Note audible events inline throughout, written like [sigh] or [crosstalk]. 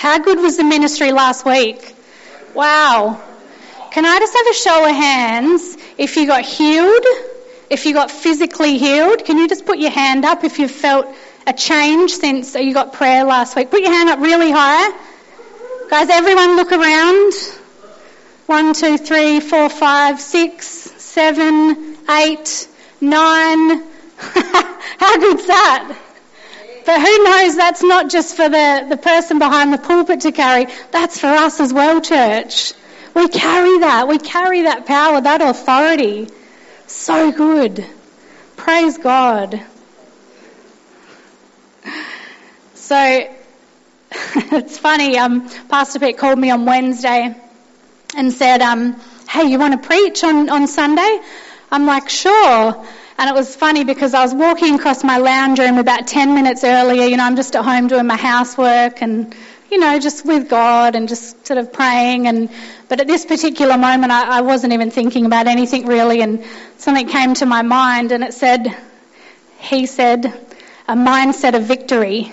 How good was the ministry last week? Wow. Can I just have a show of hands if you got healed? If you got physically healed? Can you just put your hand up if you felt a change since you got prayer last week? Put your hand up really high. Guys, everyone look around. One, two, three, four, five, six, seven, eight, nine. [laughs] How good's that? But who knows, that's not just for the, the person behind the pulpit to carry, that's for us as well, church. We carry that. We carry that power, that authority. So good. Praise God. So, [laughs] it's funny, um, Pastor Pete called me on Wednesday and said, um, hey, you want to preach on, on Sunday? I'm like, sure. And it was funny because I was walking across my lounge room about 10 minutes earlier. You know, I'm just at home doing my housework and, you know, just with God and just sort of praying. And, but at this particular moment, I, I wasn't even thinking about anything really. And something came to my mind and it said, he said, a mindset of victory.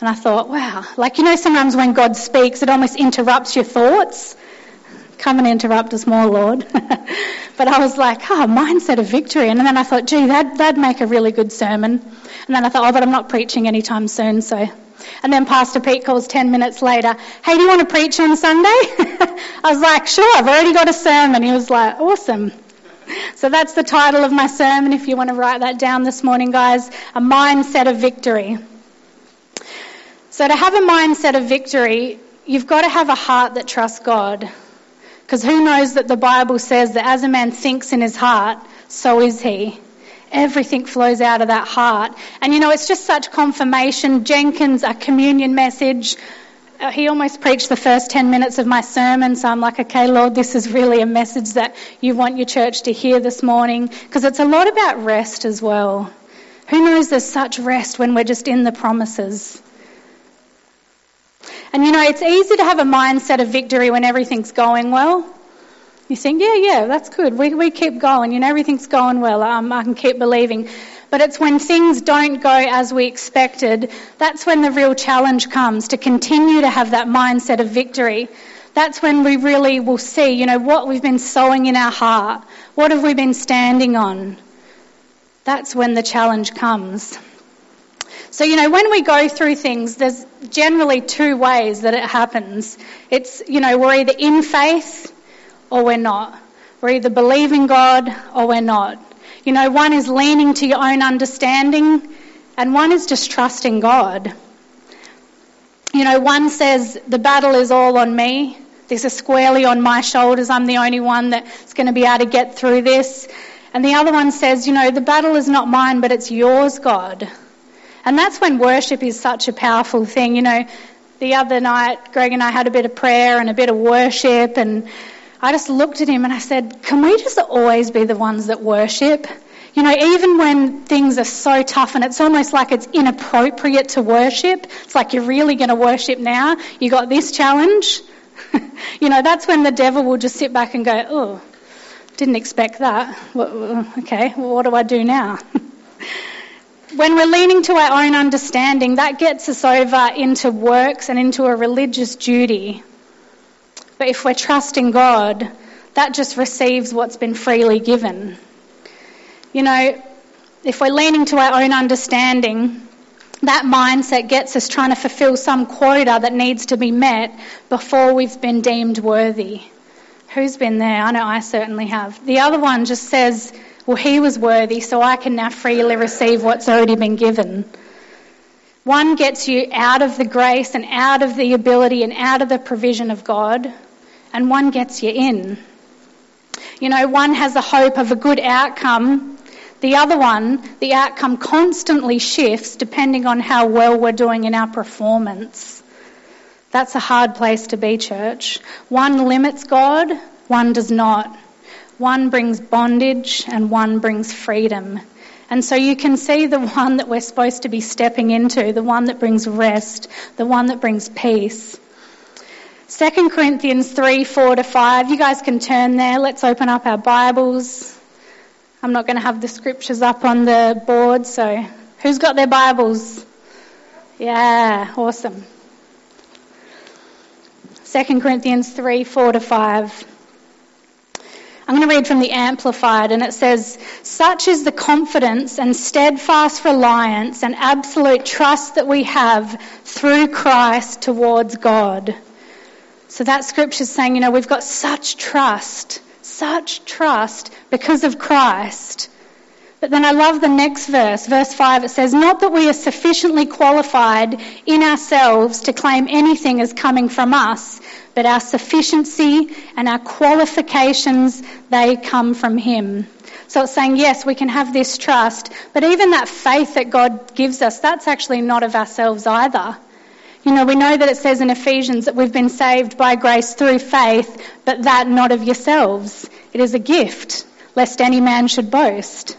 And I thought, wow, like, you know, sometimes when God speaks, it almost interrupts your thoughts. Come and interrupt us more, Lord. [laughs] but I was like, oh, mindset of victory. And then I thought, gee, that, that'd make a really good sermon. And then I thought, oh, but I'm not preaching anytime soon, so. And then Pastor Pete calls 10 minutes later, hey, do you want to preach on Sunday? [laughs] I was like, sure, I've already got a sermon. He was like, awesome. So that's the title of my sermon, if you want to write that down this morning, guys. A mindset of victory. So to have a mindset of victory, you've got to have a heart that trusts God. Because who knows that the Bible says that as a man thinks in his heart, so is he. Everything flows out of that heart. And you know, it's just such confirmation. Jenkins, a communion message, uh, he almost preached the first 10 minutes of my sermon. So I'm like, okay, Lord, this is really a message that you want your church to hear this morning. Because it's a lot about rest as well. Who knows there's such rest when we're just in the promises? And you know, it's easy to have a mindset of victory when everything's going well. You think, yeah, yeah, that's good. We, we keep going. You know, everything's going well. Um, I can keep believing. But it's when things don't go as we expected, that's when the real challenge comes to continue to have that mindset of victory. That's when we really will see, you know, what we've been sowing in our heart. What have we been standing on? That's when the challenge comes. So, you know, when we go through things, there's generally two ways that it happens. It's, you know, we're either in faith or we're not. We're either believing God or we're not. You know, one is leaning to your own understanding and one is just trusting God. You know, one says, the battle is all on me. This is squarely on my shoulders. I'm the only one that's going to be able to get through this. And the other one says, you know, the battle is not mine, but it's yours, God. And that's when worship is such a powerful thing. You know, the other night, Greg and I had a bit of prayer and a bit of worship, and I just looked at him and I said, Can we just always be the ones that worship? You know, even when things are so tough and it's almost like it's inappropriate to worship, it's like you're really going to worship now. You got this challenge. [laughs] you know, that's when the devil will just sit back and go, Oh, didn't expect that. okay, well, what do I do now? [laughs] when we're leaning to our own understanding, that gets us over into works and into a religious duty. But if we're trusting God, that just receives what's been freely given. You know, if we're leaning to our own understanding, that mindset gets us trying to fulfill some quota that needs to be met before we've been deemed worthy. Who's been there? I know I certainly have. The other one just says, well, he was worthy, so I can now freely receive what's already been given. One gets you out of the grace and out of the ability and out of the provision of God, and one gets you in. You know, one has the hope of a good outcome. The other one, the outcome constantly shifts depending on how well we're doing in our performance. That's a hard place to be, church. One limits God, one does not. One brings bondage and one brings freedom. And so you can see the one that we're supposed to be stepping into, the one that brings rest, the one that brings peace. 2 Corinthians 3, 4 to 5. You guys can turn there. Let's open up our Bibles. I'm not going to have the scriptures up on the board, so who's got their Bibles? Yeah, awesome. 2 Corinthians 3 4 to 5. I'm going to read from the Amplified, and it says, Such is the confidence and steadfast reliance and absolute trust that we have through Christ towards God. So that scripture is saying, you know, we've got such trust, such trust because of Christ. But then I love the next verse, verse 5. It says, Not that we are sufficiently qualified in ourselves to claim anything as coming from us, but our sufficiency and our qualifications, they come from Him. So it's saying, yes, we can have this trust, but even that faith that God gives us, that's actually not of ourselves either. You know, we know that it says in Ephesians that we've been saved by grace through faith, but that not of yourselves. It is a gift, lest any man should boast.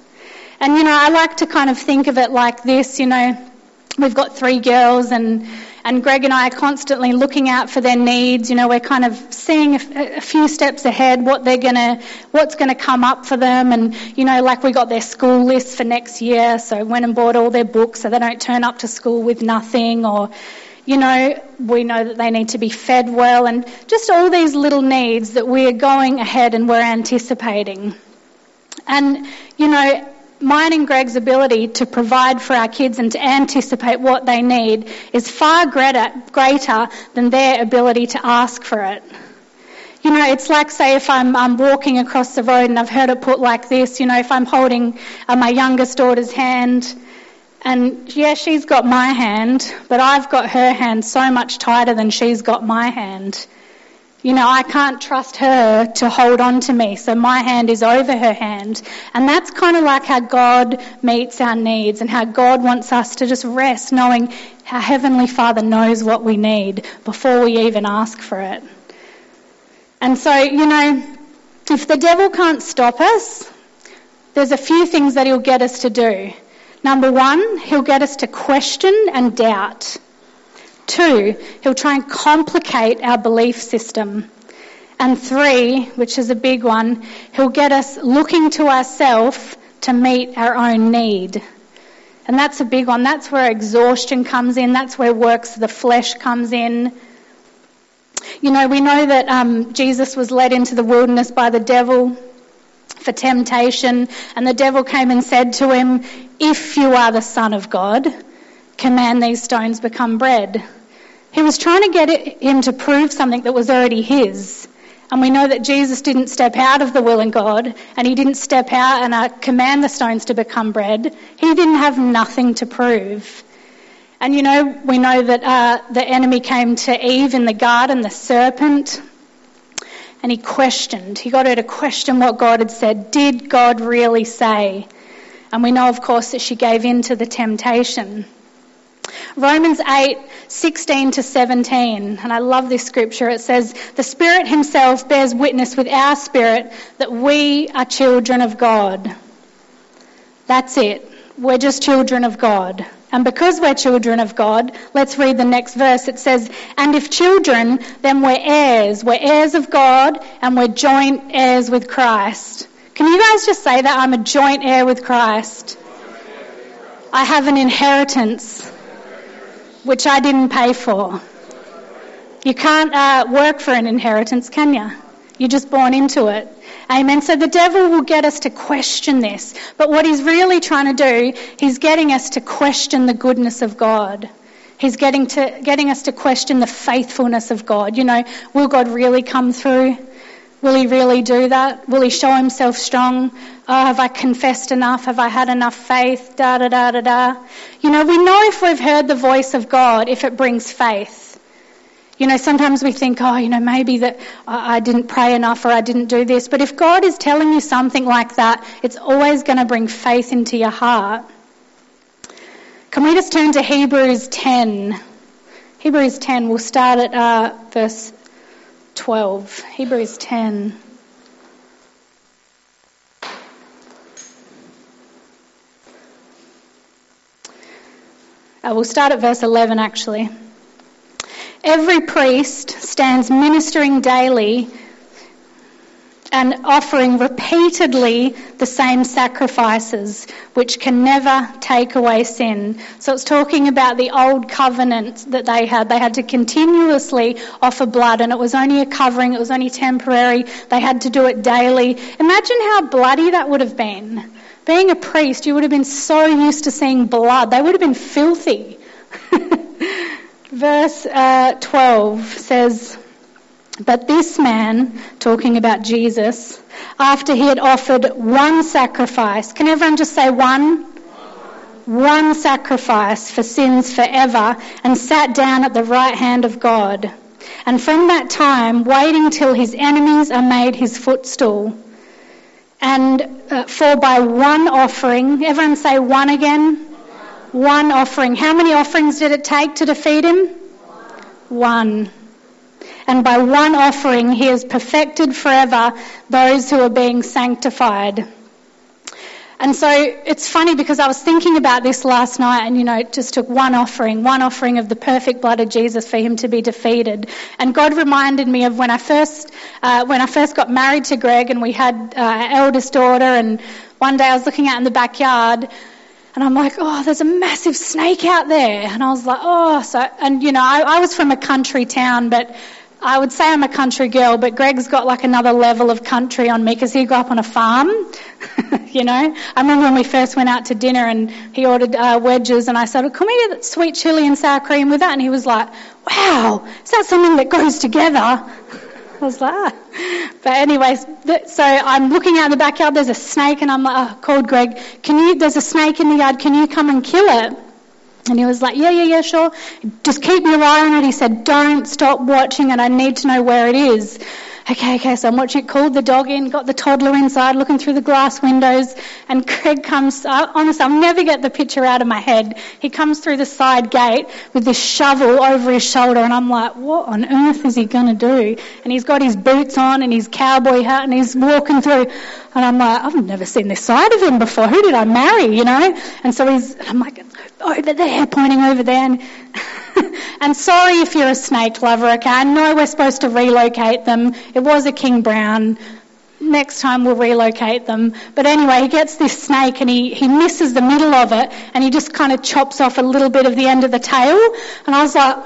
And, you know, I like to kind of think of it like this, you know, we've got three girls and and Greg and I are constantly looking out for their needs. You know, we're kind of seeing a, few steps ahead what they're gonna, what's gonna come up for them. And you know, like we got their school list for next year, so went and bought all their books so they don't turn up to school with nothing. Or, you know, we know that they need to be fed well, and just all these little needs that we are going ahead and we're anticipating. And you know, mine and Greg's ability to provide for our kids and to anticipate what they need is far greater, greater than their ability to ask for it. You know, it's like, say, if I'm, I'm walking across the road and I've heard it put like this, you know, if I'm holding uh, my youngest daughter's hand, and yeah, she's got my hand, but I've got her hand so much tighter than she's got my hand. You know, I can't trust her to hold on to me, so my hand is over her hand. And that's kind of like how God meets our needs and how God wants us to just rest knowing our Heavenly Father knows what we need before we even ask for it. And so, you know, if the devil can't stop us, there's a few things that he'll get us to do. Number one, he'll get us to question and doubt. Two, he'll try and complicate our belief system. And three, which is a big one, he'll get us looking to ourselves to meet our own need. And that's a big one. That's where exhaustion comes in. That's where works of the flesh comes in. You know, we know that um, Jesus was led into the wilderness by the devil for temptation, and the devil came and said to him, If you are the Son of God, command these stones become bread. He was trying to get him to prove something that was already his. And we know that Jesus didn't step out of the will of God and he didn't step out and uh, command the stones to become bread. He didn't have nothing to prove. And you know, we know that uh, the enemy came to Eve in the garden, the serpent, and he questioned. He got her to question what God had said. Did God really say? And we know, of course, that she gave in to the temptation. Romans 8, 16 to 17, and I love this scripture. It says, The Spirit Himself bears witness with our spirit that we are children of God. That's it. We're just children of God. And because we're children of God, let's read the next verse. It says, And if children, then we're heirs. We're heirs of God and we're joint heirs with Christ. Can you guys just say that? I'm a joint heir with Christ. I have an inheritance which I didn't pay for. You can't uh, work for an inheritance, can you? You're just born into it. Amen. So the devil will get us to question this. But what he's really trying to do, he's getting us to question the goodness of God. He's getting to getting us to question the faithfulness of God. You know, will God really come through? Will he really do that? Will he show himself strong? Oh, have I confessed enough? Have I had enough faith? Da da da da da. You know, we know if we've heard the voice of God if it brings faith. You know, sometimes we think, oh, you know, maybe that I didn't pray enough or I didn't do this. But if God is telling you something like that, it's always going to bring faith into your heart. Can we just turn to Hebrews 10? Hebrews 10, we'll start at uh, verse 12. Hebrews 10. Uh, we'll start at verse 11 actually. Every priest stands ministering daily and offering repeatedly the same sacrifices, which can never take away sin. So it's talking about the old covenant that they had. They had to continuously offer blood, and it was only a covering, it was only temporary. They had to do it daily. Imagine how bloody that would have been. Being a priest, you would have been so used to seeing blood, they would have been filthy. [laughs] Verse uh, 12 says, but this man, talking about Jesus, after he had offered one sacrifice, can everyone just say one? One sacrifice for sins forever, and sat down at the right hand of God. And from that time, waiting till his enemies are made his footstool. And uh, for by one offering, everyone say one again? One offering. How many offerings did it take to defeat him? One and by one offering he has perfected forever those who are being sanctified. And so it's funny because I was thinking about this last night and, you know, it just took one offering, one offering of the perfect blood of Jesus for him to be defeated. And God reminded me of when I first, uh, when I first got married to Greg and we had uh, our eldest daughter and one day I was looking out in the backyard and I'm like, oh, there's a massive snake out there. And I was like, oh, so, and you know, I, I was from a country town, but I would say I'm a country girl, but Greg's got like another level of country on me because he grew up on a farm. [laughs] you know, I remember when we first went out to dinner and he ordered uh, wedges, and I said, oh, "Can we get sweet chili and sour cream with that?" And he was like, "Wow, is that something that goes together?" [laughs] I was like, ah. but anyways, so I'm looking out in the backyard. There's a snake, and I'm like, oh, called Greg. Can you? There's a snake in the yard. Can you come and kill it? And he was like, yeah, yeah, yeah, sure. Just keep your eye on it. He said, don't stop watching it. I need to know where it is. Okay, okay, so I'm watching it, called the dog in, got the toddler inside, looking through the glass windows, and Craig comes, honestly, I'll never get the picture out of my head. He comes through the side gate with this shovel over his shoulder, and I'm like, what on earth is he to do? And he's got his boots on and his cowboy hat, and he's walking through, and I'm like, I've never seen this side of him before. Who did I marry, you know? And so he's, I'm like, over there, pointing over there, and [laughs] and sorry if you're a snake lover, okay? I know we're supposed to relocate them. It was a king brown. Next time we'll relocate them. But anyway, he gets this snake and he, he misses the middle of it and he just kind of chops off a little bit of the end of the tail. And I was like,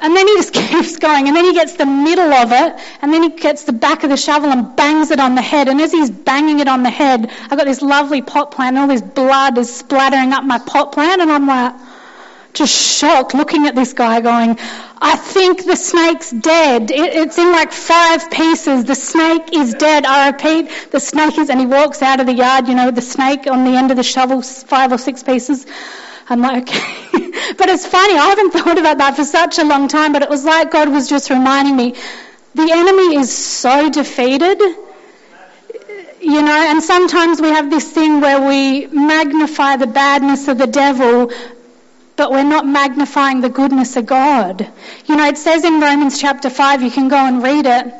and then he just [laughs] keeps going and then he gets the middle of it and then he gets the back of the shovel and bangs it on the head. And as he's banging it on the head, I've got this lovely pot plant and all this blood is splattering up my pot plant and I'm like, just shocked looking at this guy going, I think the snake's dead. It, it's in like five pieces. The snake is dead. I repeat, the snake is, and he walks out of the yard, you know, the snake on the end of the shovel, five or six pieces. I'm like, okay. [laughs] but it's funny, I haven't thought about that for such a long time, but it was like God was just reminding me, the enemy is so defeated you know, and sometimes we have this thing where we magnify the badness of the devil but we're not magnifying the goodness of God. You know, it says in Romans chapter 5, you can go and read it,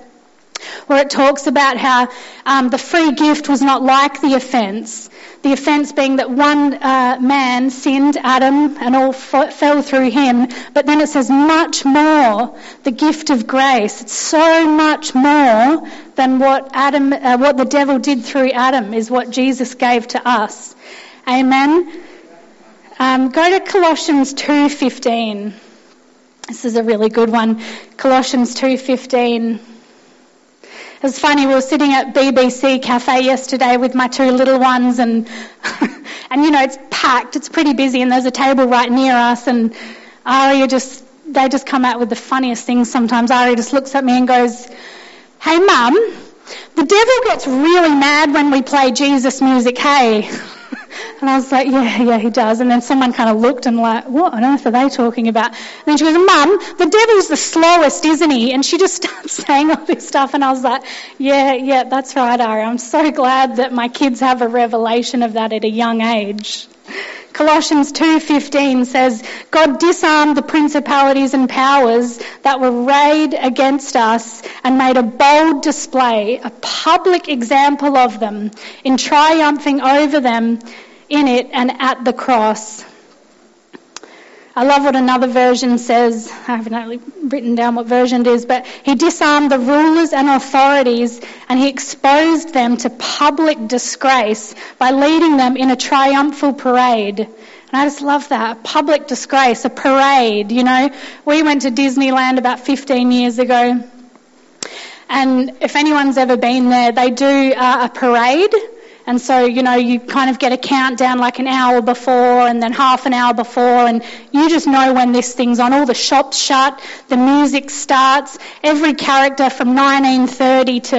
where it talks about how um, the free gift was not like the offence. The offence being that one uh, man sinned, Adam, and all f- fell through him. But then it says much more, the gift of grace. It's so much more than what Adam, uh, what the devil did through Adam is what Jesus gave to us. Amen. Um, go to Colossians 2:15. This is a really good one. Colossians 2:15. It was funny. We were sitting at BBC Cafe yesterday with my two little ones, and [laughs] and you know it's packed. It's pretty busy, and there's a table right near us. And Aria just they just come out with the funniest things. Sometimes Aria just looks at me and goes, "Hey, Mum, the devil gets really mad when we play Jesus music. Hey." [laughs] And I was like, yeah, yeah, he does. And then someone kind of looked and like, what on earth are they talking about? And then she goes, Mum, the devil's the slowest, isn't he? And she just [laughs] starts saying all this stuff. And I was like, yeah, yeah, that's right, Ari. I'm so glad that my kids have a revelation of that at a young age. Colossians 2:15 says, God disarmed the principalities and powers that were arrayed against us and made a bold display, a public example of them in triumphing over them in it and at the cross. I love what another version says. I haven't written down what version it is, but he disarmed the rulers and authorities and he exposed them to public disgrace by leading them in a triumphal parade. And I just love that. Public disgrace, a parade, you know. We went to Disneyland about 15 years ago. And if anyone's ever been there, they do uh, a parade and so, you know, you kind of get a countdown like an hour before and then half an hour before and you just know when this thing's on. All the shops shut, the music starts, every character from 1930 to,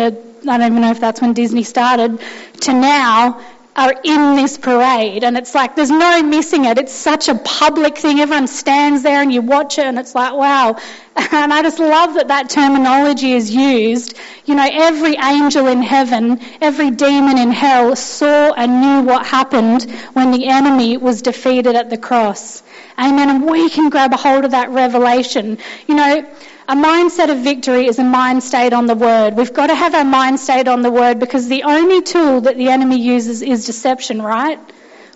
I don't even know if that's when Disney started, to now are in this parade and it's like there's no missing it. It's such a public thing. Everyone stands there and you watch it and it's like, wow. [laughs] And I just love that that terminology is used. You know, every angel in heaven, every demon in hell saw and knew what happened when the enemy was defeated at the cross. Amen. And we can grab a hold of that revelation. You know, a mindset of victory is a mind state on the word. We've got to have our mind state on the word because the only tool that the enemy uses is deception, right?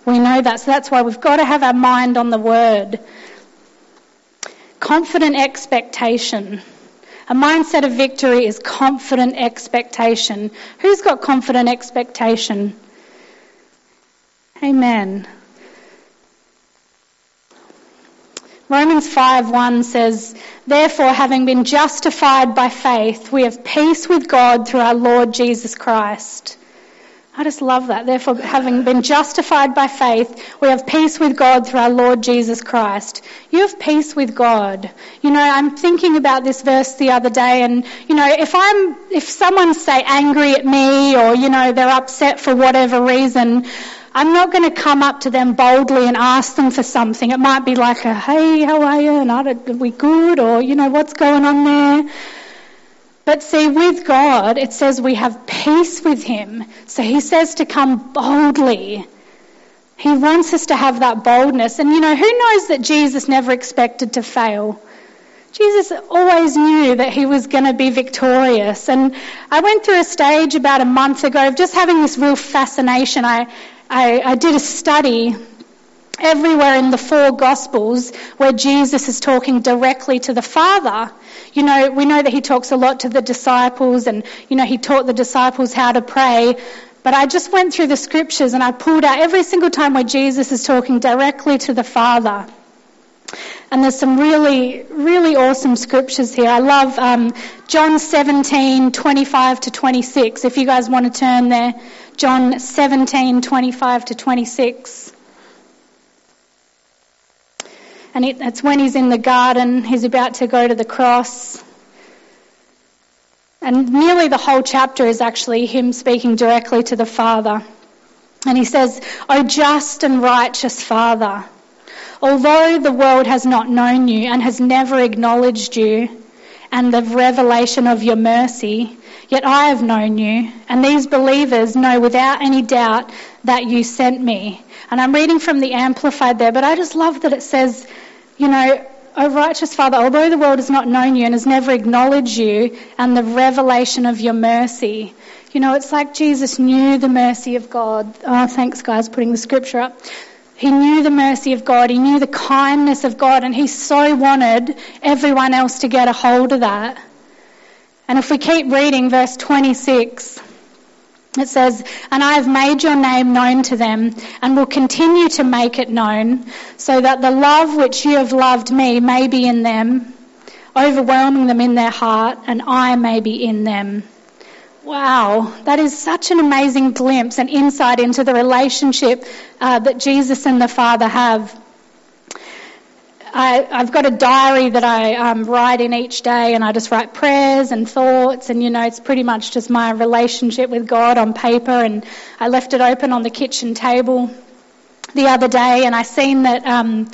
We know that. So that's why we've got to have our mind on the word. Confident expectation. A mindset of victory is confident expectation. Who's got confident expectation? Amen. Romans 5:1 says, "Therefore having been justified by faith, we have peace with God through our Lord Jesus Christ." I just love that. Therefore, having been justified by faith, we have peace with God through our Lord Jesus Christ. You have peace with God. You know, I'm thinking about this verse the other day and, you know, if I'm, if someone's say angry at me or, you know, they're upset for whatever reason, I'm not going to come up to them boldly and ask them for something. It might be like a, hey, how are you? And are we good? Or, you know, what's going on there? But see, with God, it says we have peace with Him. So He says to come boldly. He wants us to have that boldness. And you know, who knows that Jesus never expected to fail? Jesus always knew that he was going to be victorious. And I went through a stage about a month ago of just having this real fascination. I, I, I did a study everywhere in the four Gospels where Jesus is talking directly to the Father. You know, we know that he talks a lot to the disciples and, you know, he taught the disciples how to pray. But I just went through the scriptures and I pulled out every single time where Jesus is talking directly to the Father. And there's some really, really awesome scriptures here. I love um, John 17, 25 to 26. If you guys want to turn there. John 17, 25 to 26. And it, it's when he's in the garden, he's about to go to the cross. And nearly the whole chapter is actually him speaking directly to the Father. And he says, O just and righteous Father, although the world has not known you and has never acknowledged you, and the revelation of your mercy, Yet I have known you, and these believers know without any doubt that you sent me. And I'm reading from the Amplified there, but I just love that it says, you know, O righteous Father, although the world has not known you and has never acknowledged you and the revelation of your mercy, you know, it's like Jesus knew the mercy of God. Oh, thanks, guys, putting the scripture up. He knew the mercy of God. He knew the kindness of God, and he so wanted everyone else to get a hold of that. And if we keep reading verse 26, it says, And I have made your name known to them and will continue to make it known, so that the love which you have loved me may be in them, overwhelming them in their heart, and I may be in them. Wow, that is such an amazing glimpse and insight into the relationship uh, that Jesus and the Father have. I, have got a diary that I um, write in each day, and I just write prayers and thoughts, and you know, it's pretty much just my relationship with God on paper. And I left it open on the kitchen table the other day, and I seen that. Um,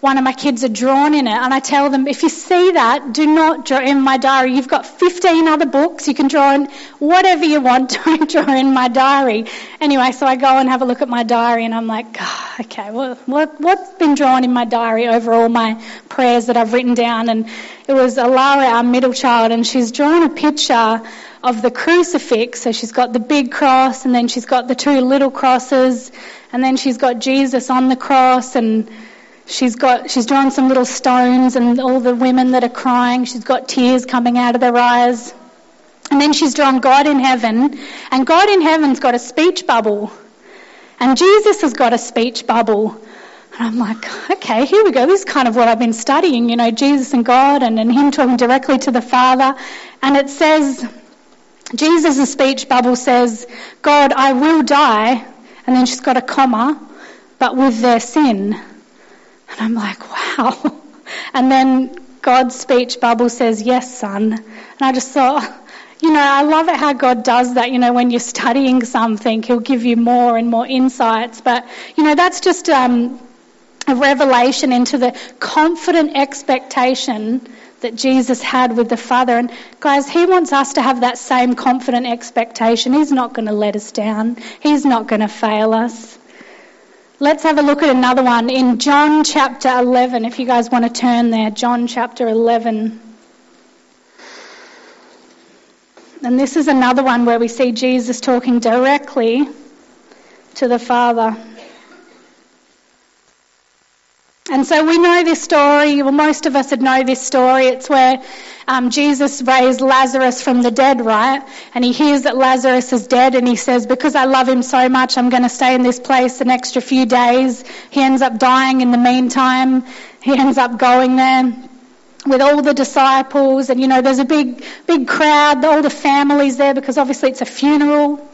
one of my kids are drawn in it. And I tell them, if you see that, do not draw in my diary. You've got 15 other books. You can draw in whatever you want. [laughs] Don't draw in my diary. Anyway, so I go and have a look at my diary and I'm like, oh, okay, well, what, what's been drawn in my diary over all my prayers that I've written down? And it was Alara, our middle child, and she's drawn a picture of the crucifix. So she's got the big cross and then she's got the two little crosses and then she's got Jesus on the cross and She's got, she's drawn some little stones and all the women that are crying, she's got tears coming out of their eyes. And then she's drawn God in heaven, and God in heaven's got a speech bubble. And Jesus has got a speech bubble. And I'm like, okay, here we go. This is kind of what I've been studying, you know, Jesus and God and, and Him talking directly to the Father. And it says, Jesus' speech bubble says, God, I will die. And then she's got a comma, but with their sin. And I'm like, wow. And then God's speech bubble says, yes, son. And I just thought, you know, I love it how God does that. You know, when you're studying something, He'll give you more and more insights. But, you know, that's just um, a revelation into the confident expectation that Jesus had with the Father. And guys, He wants us to have that same confident expectation. He's not going to let us down, He's not going to fail us. Let's have a look at another one in John chapter 11, if you guys want to turn there. John chapter 11. And this is another one where we see Jesus talking directly to the Father. And so we know this story, well, most of us would know this story. It's where um, Jesus raised Lazarus from the dead, right? And he hears that Lazarus is dead and he says, Because I love him so much, I'm going to stay in this place an extra few days. He ends up dying in the meantime. He ends up going there with all the disciples, and you know, there's a big, big crowd, all the families there because obviously it's a funeral.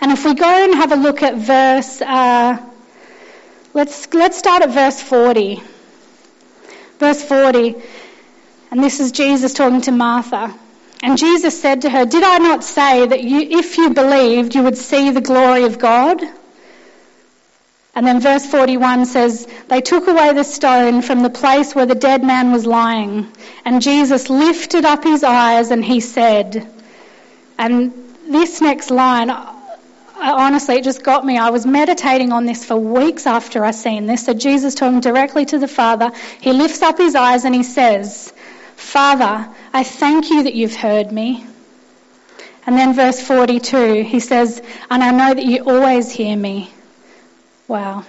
And if we go and have a look at verse. Uh, Let's, let's start at verse 40. Verse 40. And this is Jesus talking to Martha. And Jesus said to her, Did I not say that you, if you believed, you would see the glory of God? And then verse 41 says, They took away the stone from the place where the dead man was lying. And Jesus lifted up his eyes and he said, and this next line, honestly, it just got me. I was meditating on this for weeks after I seen this. So Jesus talking directly to the Father. He lifts up his eyes and he says, Father, I thank you that you've heard me. And then verse 42, he says, and I know that you always hear me. Wow.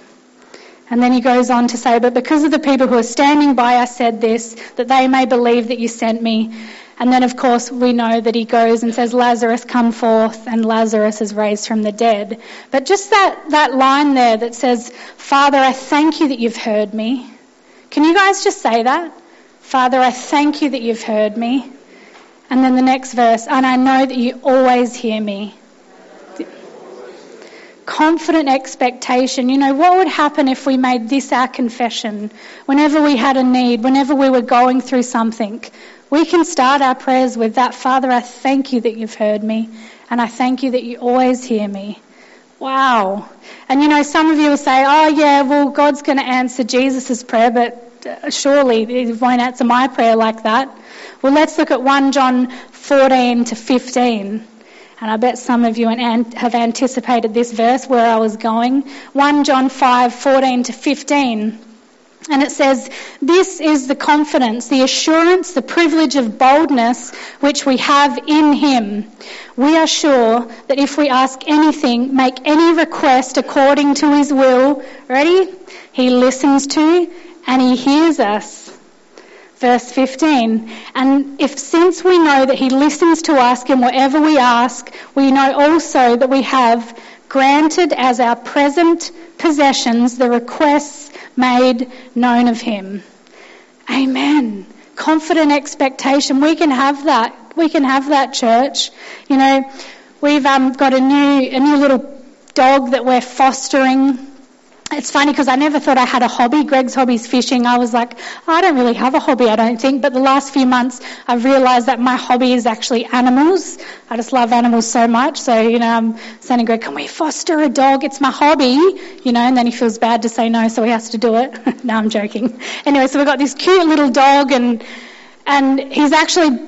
And then he goes on to say, but because of the people who are standing by, I said this, that they may believe that you sent me. And then, of course, we know that he goes and says, Lazarus, come forth, and Lazarus is raised from the dead. But just that, that line there that says, Father, I thank you that you've heard me. Can you guys just say that? Father, I thank you that you've heard me. And then the next verse, and I know that you always hear me. Confident expectation. You know, what would happen if we made this our confession? Whenever we had a need, whenever we were going through something, we can start our prayers with that. Father, I thank you that you've heard me, and I thank you that you always hear me. Wow. And you know, some of you will say, oh, yeah, well, God's going to answer Jesus' prayer, but uh, surely He won't answer my prayer like that. Well, let's look at 1 John 14 to 15. And I bet some of you have anticipated this verse where I was going. 1 John 5 14 to 15. And it says, This is the confidence, the assurance, the privilege of boldness which we have in Him. We are sure that if we ask anything, make any request according to His will, ready? He listens to and He hears us. Verse 15. And if since we know that He listens to us in whatever we ask, we know also that we have granted as our present possessions the requests made known of him. Amen. Confident expectation. We can have that. We can have that, church. You know, we've um, got a new, a new little dog that we're fostering it's funny because I never thought I had a hobby. Greg's hobby is fishing. I was like, I don't really have a hobby, I don't think. But the last few months, I've realised that my hobby is actually animals. I just love animals so much. So, you know, I'm saying Greg, can we foster a dog? It's my hobby, you know, and then he feels bad to say no, so he has to do it. [laughs] no, I'm joking. Anyway, so we've got this cute little dog and, and he's actually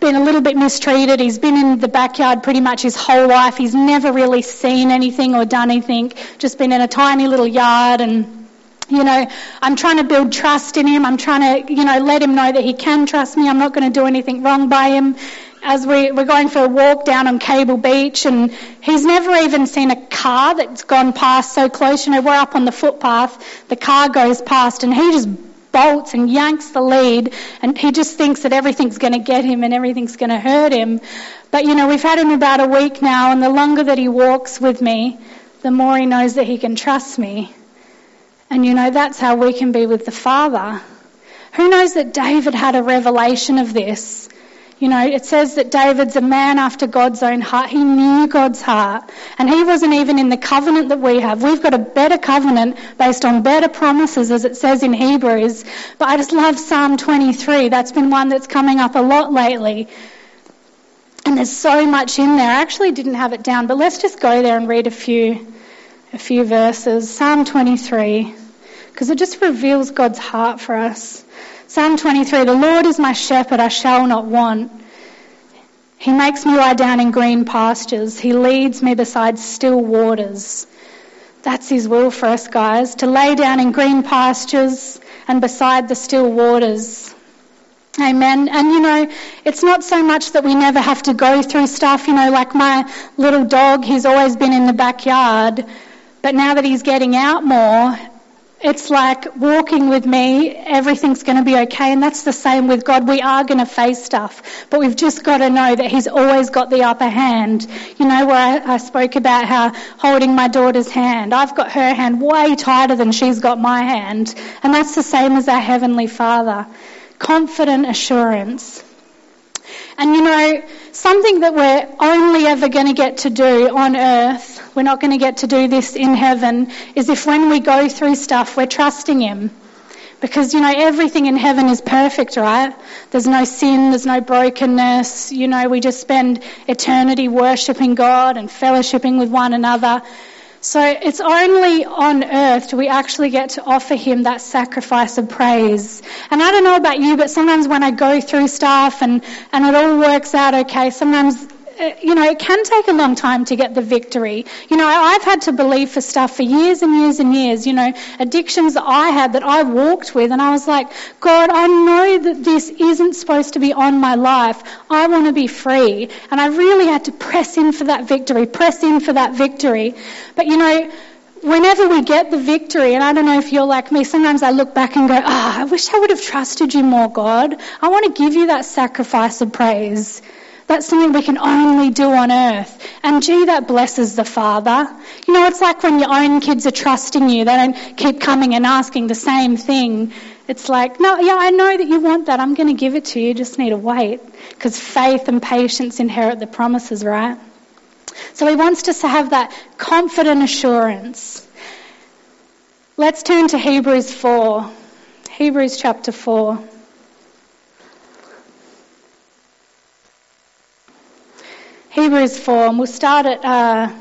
been a little bit mistreated. He's been in the backyard pretty much his whole life. He's never really seen anything or done anything, just been in a tiny little yard and you know, I'm trying to build trust in him. I'm trying to, you know, let him know that he can trust me. I'm not going to do anything wrong by him. as we, we're going for a walk down on Cable Beach and he's never even seen a car that's gone past so close. You know, we're up on the footpath, the car goes past and he just bolts and yanks the lead and he just thinks that everything's going to get him and everything's going to hurt him. But you know, we've had him about a week now and the longer that he walks with me, the more he knows that he can trust me. And you know, that's how we can be with the Father. Who knows that David had a revelation of this? You know, it says that David's a man after God's own heart. He knew God's heart. And he wasn't even in the covenant that we have. We've got a better covenant based on better promises, as it says in Hebrews. But I just love Psalm 23. That's been one that's coming up a lot lately. And there's so much in there. I actually didn't have it down, but let's just go there and read a few, a few verses. Psalm 23. Because it just reveals God's heart for us. Psalm 23, the Lord is my shepherd, I shall not want. He makes me lie down in green pastures. He leads me beside still waters. That's His will for us, guys, to lay down in green pastures and beside the still waters. Amen. And you know, it's not so much that we never have to go through stuff, you know, like my little dog, he's always been in the backyard, but now that he's getting out more, it's like walking with me, everything's going to be okay. And that's the same with God. We are going to face stuff, but we've just got to know that He's always got the upper hand. You know, where I, I spoke about how holding my daughter's hand, I've got her hand way tighter than she's got my hand. And that's the same as our Heavenly Father. Confident assurance. And you know, something that we're only ever going to get to do on earth, we're not going to get to do this in heaven, is if when we go through stuff, we're trusting Him. Because, you know, everything in heaven is perfect, right? There's no sin, there's no brokenness. You know, we just spend eternity worshipping God and fellowshipping with one another. So it's only on earth do we actually get to offer him that sacrifice of praise. And I don't know about you, but sometimes when I go through stuff and, and it all works out okay, sometimes you know, it can take a long time to get the victory. You know, I've had to believe for stuff for years and years and years, you know, addictions that I had that I walked with, and I was like, God, I know that this isn't supposed to be on my life. I want to be free. And I really had to press in for that victory, press in for that victory. But, you know, whenever we get the victory, and I don't know if you're like me, sometimes I look back and go, ah, oh, I wish I would have trusted you more, God. I want to give you that sacrifice of praise. That's something we can only do on earth. And gee, that blesses the Father. You know, it's like when your own kids are trusting you. They don't keep coming and asking the same thing. It's like, no, yeah, I know that you want that. I'm going to give it to you. You just need to wait. Because faith and patience inherit the promises, right? So he wants us to have that confident assurance. Let's turn to Hebrews 4. Hebrews chapter 4. Hebrews 4, and we'll start at, uh,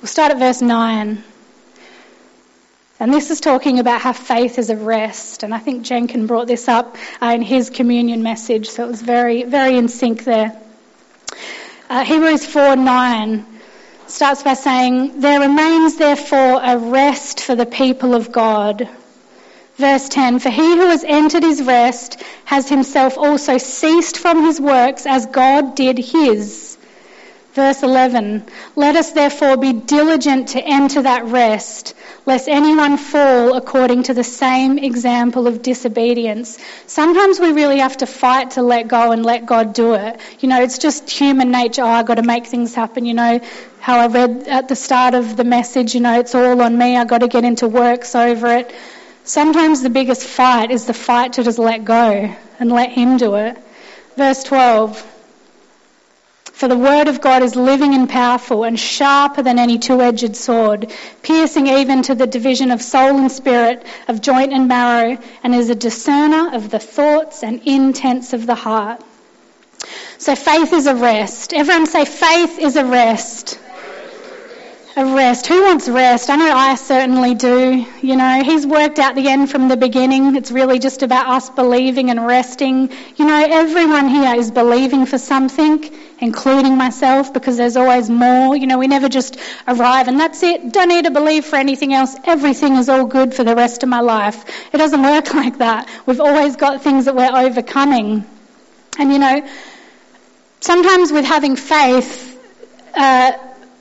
we'll start at verse 9. And this is talking about how faith is a rest. And I think Jenkin brought this up uh, in his communion message, so it was very, very in sync there. Uh, Hebrews 4 9 starts by saying, There remains therefore a rest for the people of God. Verse 10 For he who has entered his rest has himself also ceased from his works as God did his. Verse 11 Let us therefore be diligent to enter that rest, lest anyone fall according to the same example of disobedience. Sometimes we really have to fight to let go and let God do it. You know, it's just human nature. Oh, I've got to make things happen. You know, how I read at the start of the message, you know, it's all on me. I've got to get into works over it. Sometimes the biggest fight is the fight to just let go and let Him do it. Verse 12. For the word of God is living and powerful and sharper than any two-edged sword, piercing even to the division of soul and spirit, of joint and marrow, and is a discerner of the thoughts and intents of the heart. So faith is a rest. Everyone say faith is a rest a rest. Who wants rest? I know I certainly do. You know, He's worked out the end from the beginning. It's really just about us believing and resting. You know, everyone here is believing for something, including myself, because there's always more. You know, we never just arrive and that's it. Don't need to believe for anything else. Everything is all good for the rest of my life. It doesn't work [laughs] like that. We've always got things that we're overcoming. And you know, sometimes with having faith, uh,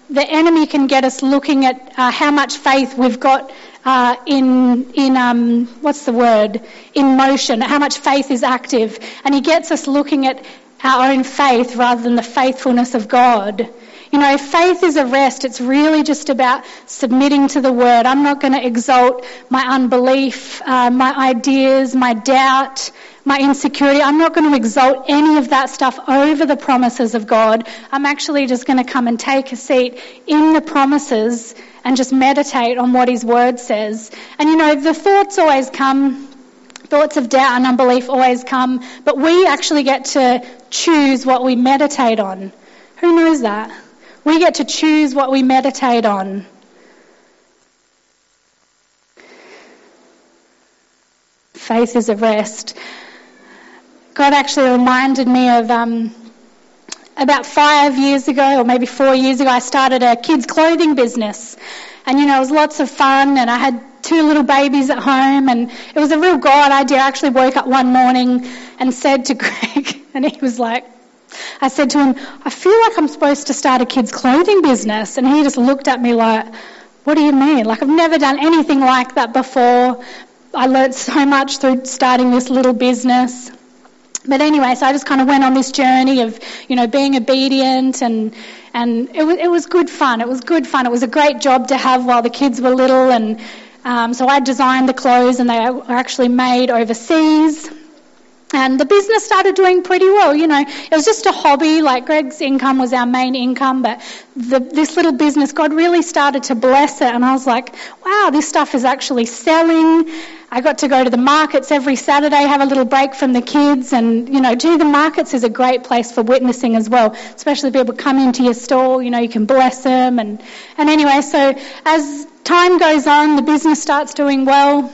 the enemy can get us looking at uh, how much faith we've got uh, in in um, what's the word in motion, how much faith is active, and he gets us looking at our own faith rather than the faithfulness of God. You know, faith is a rest. It's really just about submitting to the word. I'm not going to exalt my unbelief, uh, my ideas, my doubt, my insecurity. I'm not going to exalt any of that stuff over the promises of God. I'm actually just going to come and take a seat in the promises and just meditate on what His Word says. And you know, the thoughts always come. Thoughts of doubt and unbelief always come, but we actually get to choose what we meditate on. Who knows that? We get to choose what we meditate on. Faith is a rest. God actually reminded me of um, about five years ago, or maybe four years ago, I started a kids' clothing business. And you know, it was lots of fun, and I had two little babies at home, and it was a real God idea. I actually woke up one morning and said to [laughs] Greg, and he was like, I said to him, I feel like I'm supposed to start a kids' clothing business. And he just looked at me like, what do you mean? Like, I've never done anything like that before. I learnt so much through starting this little business. But anyway, so I just kind of went on this journey of, you know, being obedient and, and it was, it was good fun. It was good fun. It was a great job to have while the kids were little and, um, so I designed the clothes and they were actually made overseas. And the business started doing pretty well. You know, it was just a hobby. Like Greg's income was our main income, but the, this little business, God really started to bless it. And I was like, wow, this stuff is actually selling. I got to go to the markets every Saturday, have a little break from the kids, and you know, gee, the markets is a great place for witnessing as well. Especially people come into your store, you know, you can bless them. And and anyway, so as time goes on, the business starts doing well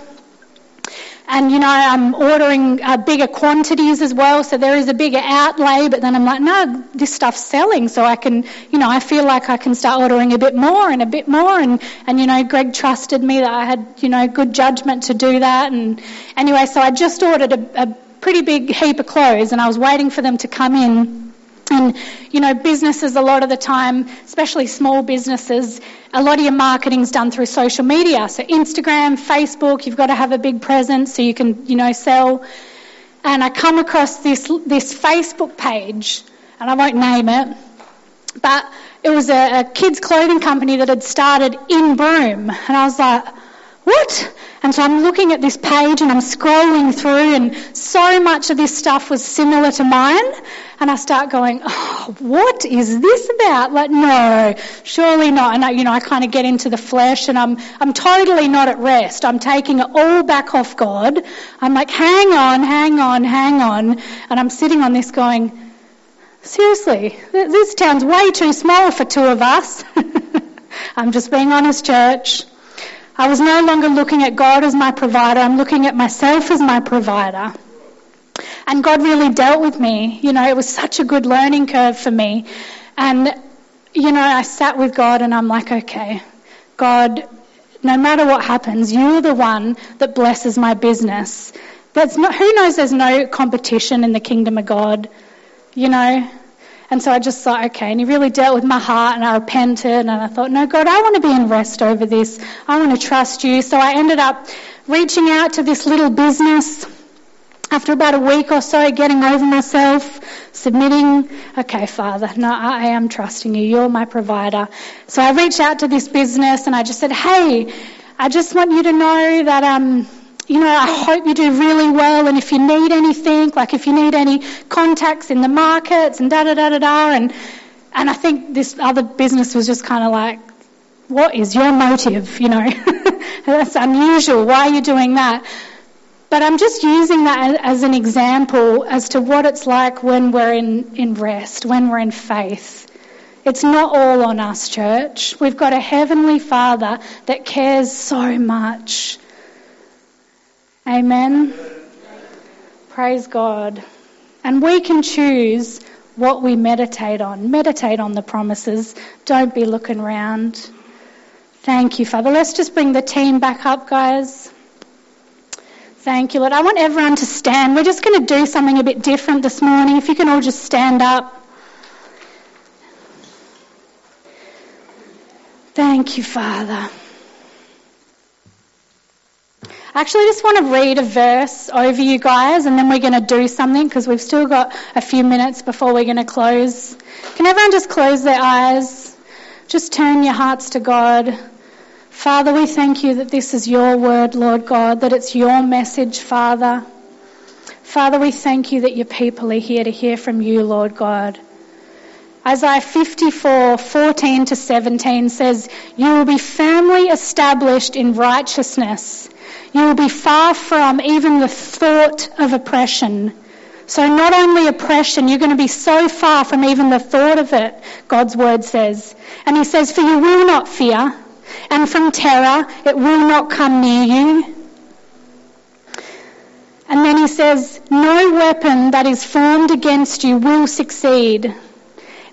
and you know I'm ordering uh, bigger quantities as well, so there is a bigger outlay. But then I'm like, no, this stuff's selling, so I can, you know, I feel like I can start ordering a bit more and a bit more. And and you know, Greg trusted me that I had, you know, good judgment to do that. And anyway, so I just ordered a, a pretty big heap of clothes, and I was waiting for them to come in. And, you know, businesses a lot of the time, especially small businesses, a lot of your marketing's done through social media. So Instagram, Facebook, you've got to have a big presence so you can, you know, sell. And I come across this, this Facebook page, and I won't name it, but it was a, a kids' clothing company that had started in Broome. And I was like, what? And so I'm looking at this page and I'm scrolling through, and so much of this stuff was similar to mine. And I start going, oh, what is this about? Like, no, surely not. And I, you know, I kind of get into the flesh and I'm, I'm totally not at rest. I'm taking it all back off God. I'm like, hang on, hang on, hang on. And I'm sitting on this going, seriously, this town's way too small for two of us. [laughs] I'm just being honest, church. I was no longer looking at God as my provider. I'm looking at myself as my provider. And God really dealt with me. You know, it was such a good learning curve for me. And, you know, I sat with God and I'm like, okay, God, no matter what happens, you're the one that blesses my business. There's not, who knows there's no competition in the kingdom of God, you know? And so I just thought, okay, and he really dealt with my heart and I repented and I thought, no, God, I want to be in rest over this. I want to trust you. So I ended up reaching out to this little business after about a week or so, getting over myself, submitting, okay, Father, no, I am trusting you. You're my provider. So I reached out to this business and I just said, hey, I just want you to know that, um, you know, I hope you do really well. And if you need anything, like if you need any contacts in the markets and da da da da da, and and I think this other business was just kind of like, what is your motive? You know, [laughs] that's unusual. Why are you doing that? But I'm just using that as an example as to what it's like when we're in, in rest, when we're in faith. It's not all on us, church. We've got a heavenly Father that cares so much. Amen. Praise God. And we can choose what we meditate on. Meditate on the promises. Don't be looking around. Thank you, Father. Let's just bring the team back up, guys. Thank you, Lord. I want everyone to stand. We're just going to do something a bit different this morning. If you can all just stand up. Thank you, Father. I actually just want to read a verse over you guys and then we're going to do something because we've still got a few minutes before we're going to close. Can everyone just close their eyes? Just turn your hearts to God. Father, we thank you that this is your word, Lord God, that it's your message, Father. Father, we thank you that your people are here to hear from you, Lord God. Isaiah 54, 14 to 17 says, You will be firmly established in righteousness you will be far from even the thought of oppression. So not only oppression, you're going to be so far from even the thought of it, God's word says. And he says, for you will not fear, and from terror it will not come near you. And then he says, no weapon that is formed against you will succeed.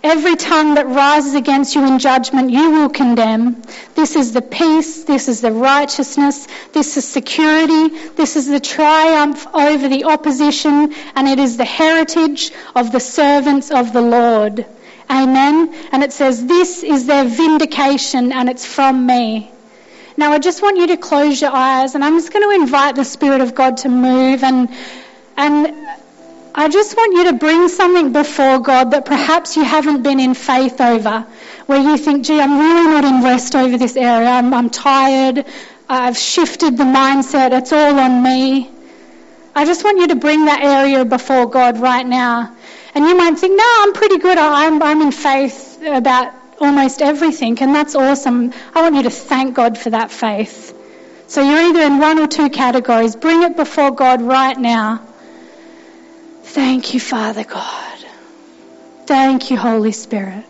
Every tongue that rises against you in judgment, you will condemn. This is the peace, this is the righteousness, this is security, this is the triumph over the opposition, and it is the heritage of the servants of the Lord. Amen. And it says, This is their vindication, and it's from me. Now, I just want you to close your eyes, and I'm just going to invite the Spirit of God to move and and I just want you to bring something before God that perhaps you haven't been in faith over, where you think, gee, I'm really not in rest over this area. I'm, I'm tired. I've shifted the mindset. It's all on me. I just want you to bring that area before God right now. And you might think, no, I'm pretty good. I'm, I'm in faith about almost everything. And that's awesome. I want you to thank God for that faith. So you're either in one or two categories. Bring it before God right now. Thank you, Father God. Thank you, Holy Spirit.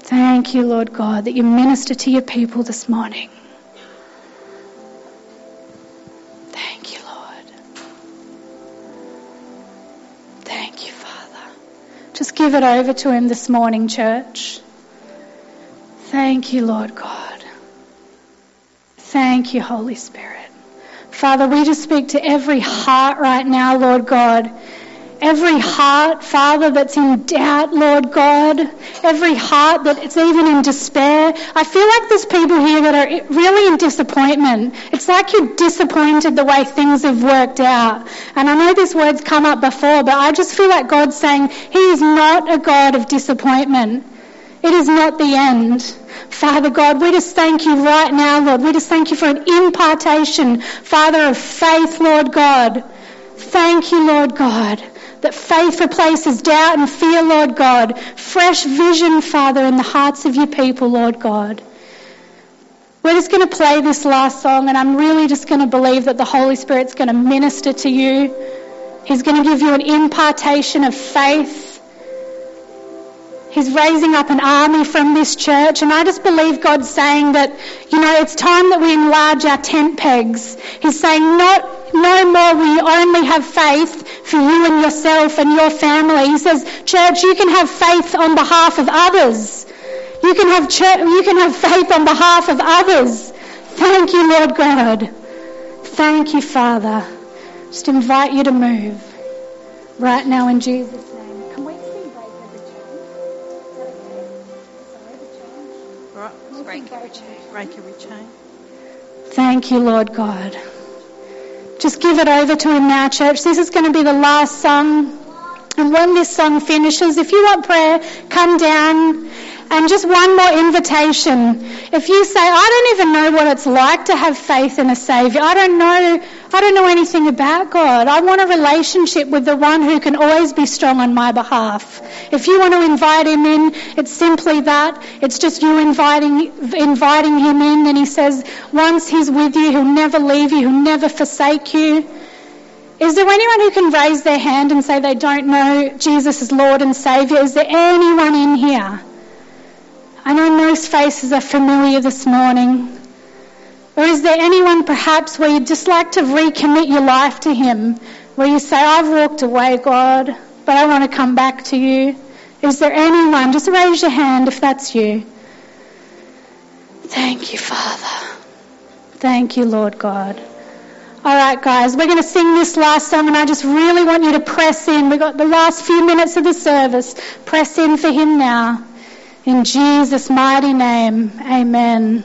Thank you, Lord God, that you minister to your people this morning. Thank you, Lord. Thank you, Father. Just give it over to Him this morning, church. Thank you, Lord God. Thank you, Holy Spirit. Father, we just speak to every heart right now, Lord God. Every heart, Father, that's in doubt, Lord God. Every heart that it's even in despair. I feel like there's people here that are really in disappointment. It's like you're disappointed the way things have worked out. And I know this word's come up before, but I just feel like God's saying He is not a God of disappointment. It is not the end. Father God, we just thank you right now, Lord. We just thank you for an impartation, Father, of faith, Lord God. Thank you, Lord God, that faith replaces doubt and fear, Lord God. Fresh vision, Father, in the hearts of your people, Lord God. We're just going to play this last song, and I'm really just going to believe that the Holy Spirit's going to minister to you. He's going to give you an impartation of faith. He's raising up an army from this church, and I just believe God's saying that, you know, it's time that we enlarge our tent pegs. He's saying, not, no more will you only have faith for you and yourself and your family. He says, church, you can have faith on behalf of others. You can have church, you can have faith on behalf of others. Thank you, Lord God. Thank you, Father. Just invite you to move right now in Jesus' Thank you, Lord God. Just give it over to Him now, church. This is going to be the last song. And when this song finishes, if you want prayer, come down. And just one more invitation. If you say, I don't even know what it's like to have faith in a Saviour, I don't know, I don't know anything about God. I want a relationship with the one who can always be strong on my behalf. If you want to invite him in, it's simply that. It's just you inviting, inviting him in. And he says, once he's with you, he'll never leave you, he'll never forsake you. Is there anyone who can raise their hand and say they don't know Jesus as Lord and Saviour? Is there anyone in here? I know most faces are familiar this morning. Or is there anyone perhaps where you'd just like to recommit your life to Him? Where you say, I've walked away, God, but I want to come back to you. Is there anyone? Just raise your hand if that's you. Thank you, Father. Thank you, Lord God. All right, guys, we're going to sing this last song, and I just really want you to press in. We've got the last few minutes of the service. Press in for Him now. In Jesus' mighty name, amen.